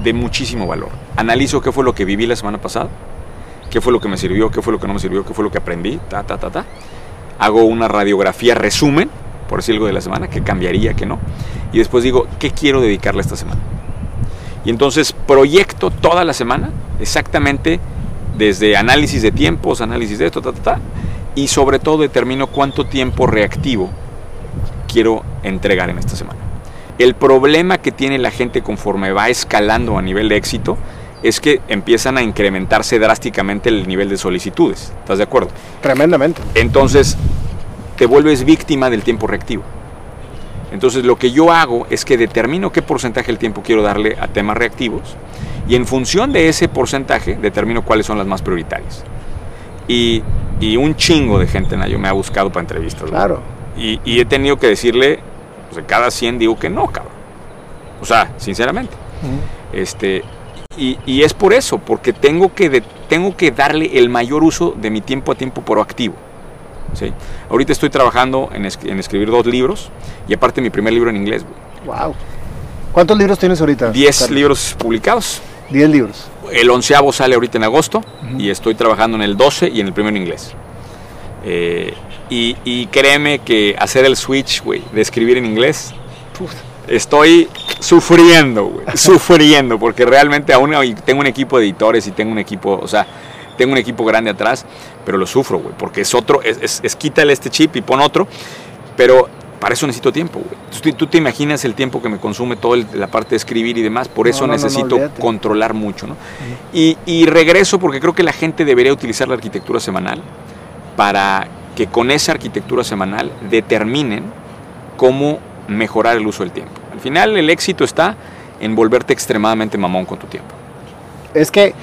de muchísimo valor. Analizo qué fue lo que viví la semana pasada, qué fue lo que me sirvió, qué fue lo que no me sirvió, qué fue lo que aprendí, ta, ta, ta, ta. Hago una radiografía resumen por decir algo de la semana, que cambiaría, que no. Y después digo, ¿qué quiero dedicarle esta semana? Y entonces proyecto toda la semana, exactamente desde análisis de tiempos, análisis de esto, ta, ta, ta, y sobre todo determino cuánto tiempo reactivo quiero entregar en esta semana. El problema que tiene la gente conforme va escalando a nivel de éxito es que empiezan a incrementarse drásticamente el nivel de solicitudes. ¿Estás de acuerdo? Tremendamente. Entonces, te vuelves víctima del tiempo reactivo. Entonces lo que yo hago es que determino qué porcentaje del tiempo quiero darle a temas reactivos y en función de ese porcentaje determino cuáles son las más prioritarias. Y, un chingo de gente, me ha buscado para entrevistas. Claro. Y, he tenido que decirle, pues de cada 100 digo que no, cabrón. O sea, sinceramente. este, y, es por eso, porque tengo que, tengo que darle el mayor uso de mi tiempo a tiempo proactivo. ¿Sí? Ahorita estoy trabajando en, escribir dos libros y aparte mi primer libro en inglés. Wow. ¿Cuántos libros tienes ahorita? Diez libros publicados. Diez libros. El onceavo sale ahorita en agosto y estoy trabajando en el 12 y en el primero en inglés. Eh, y, créeme que hacer el switch, güey, de escribir en inglés, estoy sufriendo, güey, sufriendo, porque realmente aún tengo un equipo de editores y tengo un equipo, o sea, tengo un equipo grande atrás, pero lo sufro, güey, porque es otro, es, es, quítale este chip y pon otro, pero para eso necesito tiempo, güey. Tú, te imaginas el tiempo que me consume toda la parte de escribir y demás, por eso necesito controlar mucho, ¿no? y, y regreso porque creo que la gente debería utilizar la arquitectura semanal para que con esa arquitectura semanal determinen cómo mejorar el uso del tiempo. Al final el éxito está en volverte extremadamente mamón con tu tiempo. Es que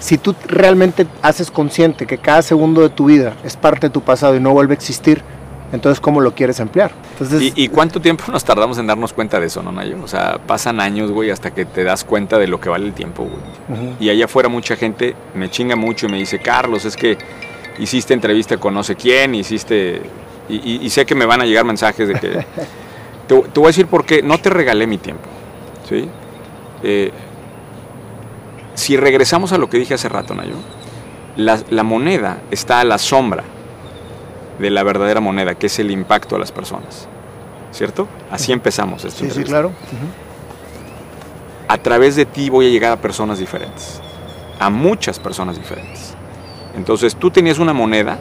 si tú realmente haces consciente que cada segundo de tu vida es parte de tu pasado y no vuelve a existir, entonces ¿cómo lo quieres emplear? Entonces, ¿Y, cuánto tiempo nos tardamos en darnos cuenta de eso, no, Nayo? O sea, pasan años, güey, hasta que te das cuenta de lo que vale el tiempo, güey. Y allá afuera mucha gente me chinga mucho y me dice, Carlos, es que hiciste entrevista con no sé quién, hiciste... Y, sé que me van a llegar mensajes de que... te, te, voy a decir por qué no te regalé mi tiempo, ¿sí? Eh, si regresamos a lo que dije hace rato, Nayo, la, moneda está a la sombra de la verdadera moneda, que es el impacto a las personas. ¿Cierto? Así empezamos. Sí, sí, claro. A través de ti voy a llegar a personas diferentes, a muchas personas diferentes. Entonces tú tenías una moneda,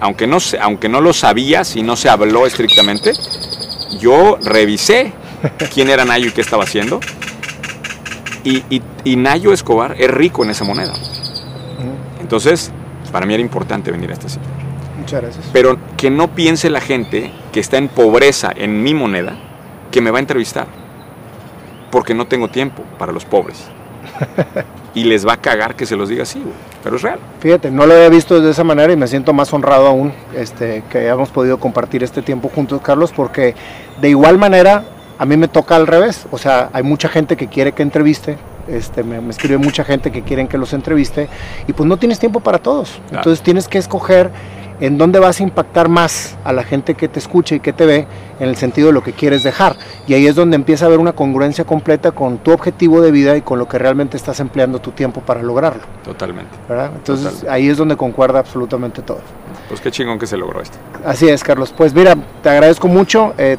aunque no, aunque no lo sabías y no se habló estrictamente, yo revisé quién era Nayo y qué estaba haciendo, y, Nayo Escobar es rico en esa moneda. Entonces, para mí era importante venir a esta cita. Muchas gracias. Pero que no piense la gente que está en pobreza en mi moneda que me va a entrevistar. Porque no tengo tiempo para los pobres. y les va a cagar que se los diga así, güey. Pero es real. Fíjate, no lo había visto de esa manera y me siento más honrado aún este, que hayamos podido compartir este tiempo juntos, Carlos, porque de igual manera a mí me toca al revés. O sea, hay mucha gente que quiere que entreviste, este, me, me, escribe mucha gente que quieren que los entreviste y pues no tienes tiempo para todos. Claro. Entonces tienes que escoger en dónde vas a impactar más a la gente que te escucha y que te ve en el sentido de lo que quieres dejar. Y ahí es donde empieza a haber una congruencia completa con tu objetivo de vida y con lo que realmente estás empleando tu tiempo para lograrlo. Totalmente. ¿verdad? Entonces Totalmente. ahí es donde concuerda absolutamente todo. Pues qué chingón que se logró esto. Así es, Carlos. Pues mira, te agradezco mucho. Eh,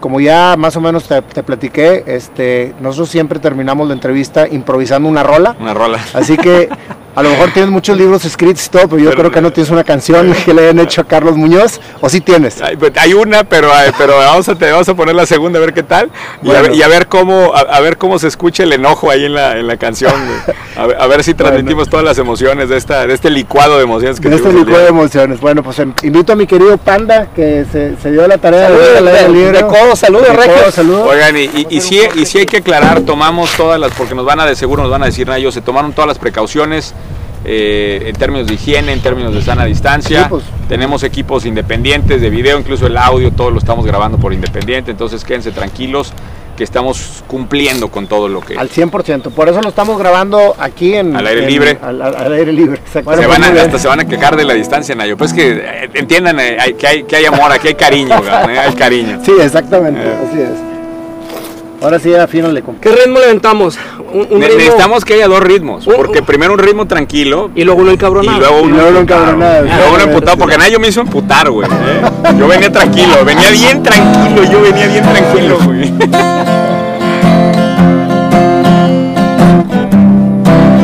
como ya más o menos te, te, platiqué, este, nosotros siempre terminamos la entrevista improvisando una rola. Una rola. Así que a lo mejor tienes muchos libros escritos y todo, pero yo pero, creo que no tienes una canción que le hayan hecho a Carlos Muñoz, o sí tienes. Hay, hay una, pero, pero vamos, a, te, vamos a poner la segunda a ver qué tal y, bueno. a, ver, y a, ver cómo a, a, ver cómo se escucha el enojo ahí en la, en la canción. A ver, a ver, si transmitimos bueno. todas las emociones de, esta, de este licuado de emociones que De este licuado de emociones. Bueno, pues invito a mi querido Panda que se, se dio la tarea de leer el libro. De codo, saludos, Record. Saludo. Oigan, y, y, y, sí, y sí hay que aclarar, tomamos todas las, porque nos van a de seguro nos van a decir, ellos se tomaron todas las precauciones eh, en términos de higiene, en términos de sana distancia. Sí, pues. Tenemos equipos independientes de video, incluso el audio, todo lo estamos grabando por independiente, entonces quédense tranquilos que estamos cumpliendo con todo lo que... Al 100%, por eso lo estamos grabando aquí en... Al aire en, libre. Al, al, aire libre, exacto. Se van a, hasta se van a quejar de la distancia, Nayo. Pues que eh, entiendan eh, que, hay, que hay amor, aquí hay cariño, ¿eh? hay cariño. Sí, exactamente, así es. Ahora sí, afínale con. ¿Qué ritmo le Un, ritmo... Necesitamos que haya dos ritmos. Porque primero un ritmo tranquilo. Y luego uno encabronado. Y luego uno, y luego encabronado. Y luego uno emputado. Porque nadie me hizo emputar, güey. ¿eh? Yo venía tranquilo. Venía bien tranquilo. Yo venía bien tranquilo, güey.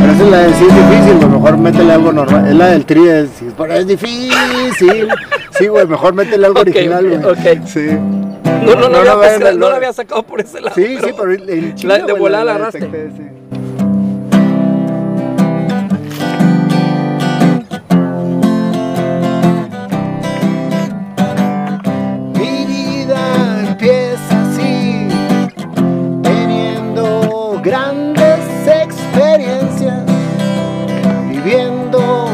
Pero esa es la de sí es difícil, güey. Mejor métele algo normal. Es la del tri. Es, pero es difícil. Sí, güey. Mejor métele algo okay, original, güey. Okay. Sí. No, no, no, no, había no, pescado, no, la había sacado por ese lado. Sí, pero sí, pero el la, de volada la agarraste. Sí. Mi vida empieza así, teniendo grandes experiencias, viviendo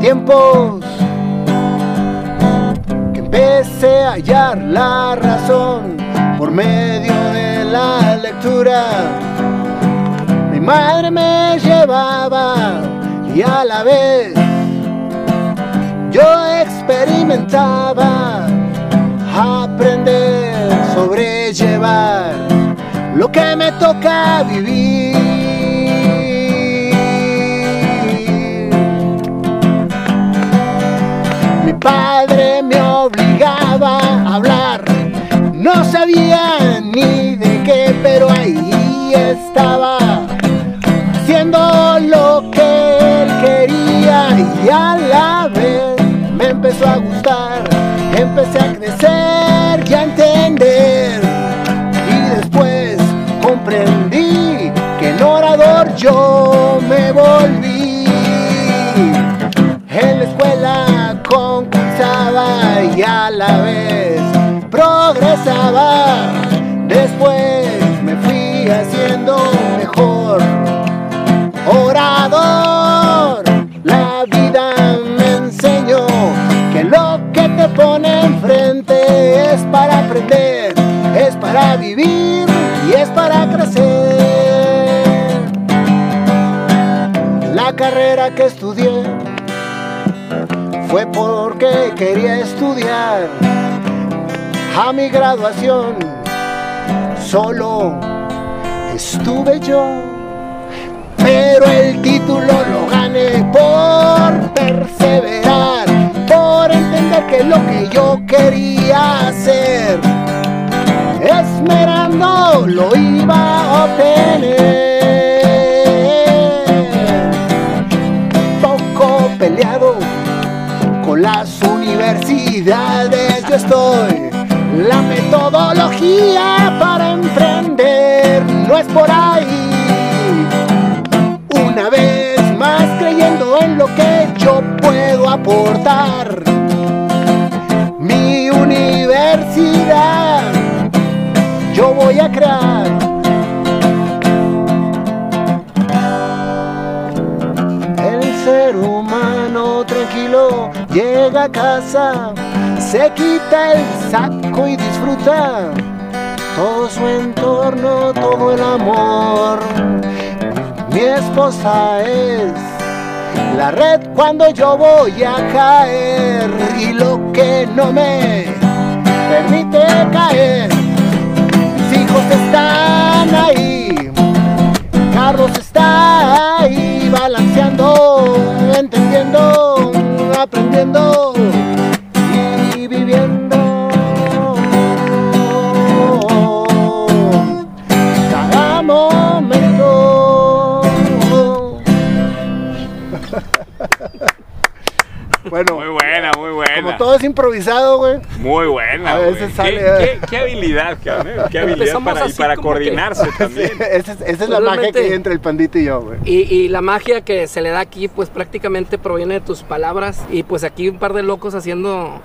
tiempos hallar la razón por medio de la lectura. Mi madre me llevaba y a la vez yo experimentaba aprender, sobrellevar lo que me toca vivir. Mi padre ni de qué, pero ahí estaba, haciendo lo que él quería y a la vez me empezó a gustar. Empecé a crecer y a entender y después comprendí que en orador yo me volví. En la escuela concursaba y a la vez Después me fui haciendo mejor orador. La vida me enseñó que lo que te pone enfrente es para aprender, es para vivir y es para crecer. La carrera que estudié fue porque quería estudiar a mi graduación. Solo estuve yo, pero el título lo gané por perseverar, por entender que lo que yo quería hacer, esmerando lo iba a obtener. Poco peleado con las universidades yo estoy. La metodología para emprender no es por ahí. Una vez más creyendo en lo que yo puedo aportar. Mi universidad yo voy a crear. El ser humano tranquilo llega a casa, se quita el saco y disfruta todo su entorno, todo el amor. Mi esposa es la red cuando yo voy a caer y lo que no me permite caer. Mis hijos están ahí, Carlos está ahí balanceando, entendiendo, aprendiendo Bueno, muy buena, muy buena. Como todo es improvisado, güey. Muy buena. A veces sale. ¿Qué, qué, habilidad, cabrón. Qué habilidad para, y para coordinarse también. esa es, esa es la magia que hay entre el pandito y yo, güey. Y, y, la magia que se le da aquí, pues prácticamente proviene de tus palabras. Y pues aquí un par de locos haciendo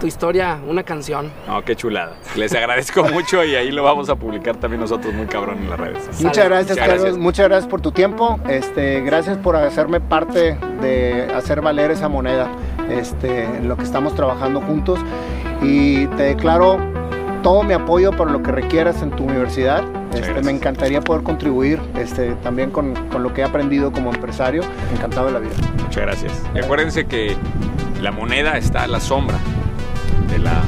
tu historia una canción. No, qué chulada. Les agradezco mucho y ahí lo vamos a publicar también nosotros muy cabrón en las redes. Muchas gracias, Carlos. Muchas gracias por tu tiempo. Este, gracias por hacerme parte de hacer valer esa moneda este, en lo que estamos trabajando juntos. Y te declaro todo mi apoyo para lo que requieras en tu universidad. Este, me encantaría poder contribuir este, también con, con, lo que he aprendido como empresario. Encantado de la vida. Muchas gracias. Acuérdense que la moneda está a la sombra de la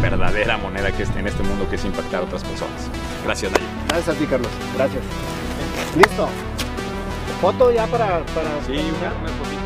verdadera moneda que está en este mundo que es impactar a otras personas. Gracias, Nayo. Gracias a ti, Carlos. Gracias. Listo. Foto ya para... para sí, una, una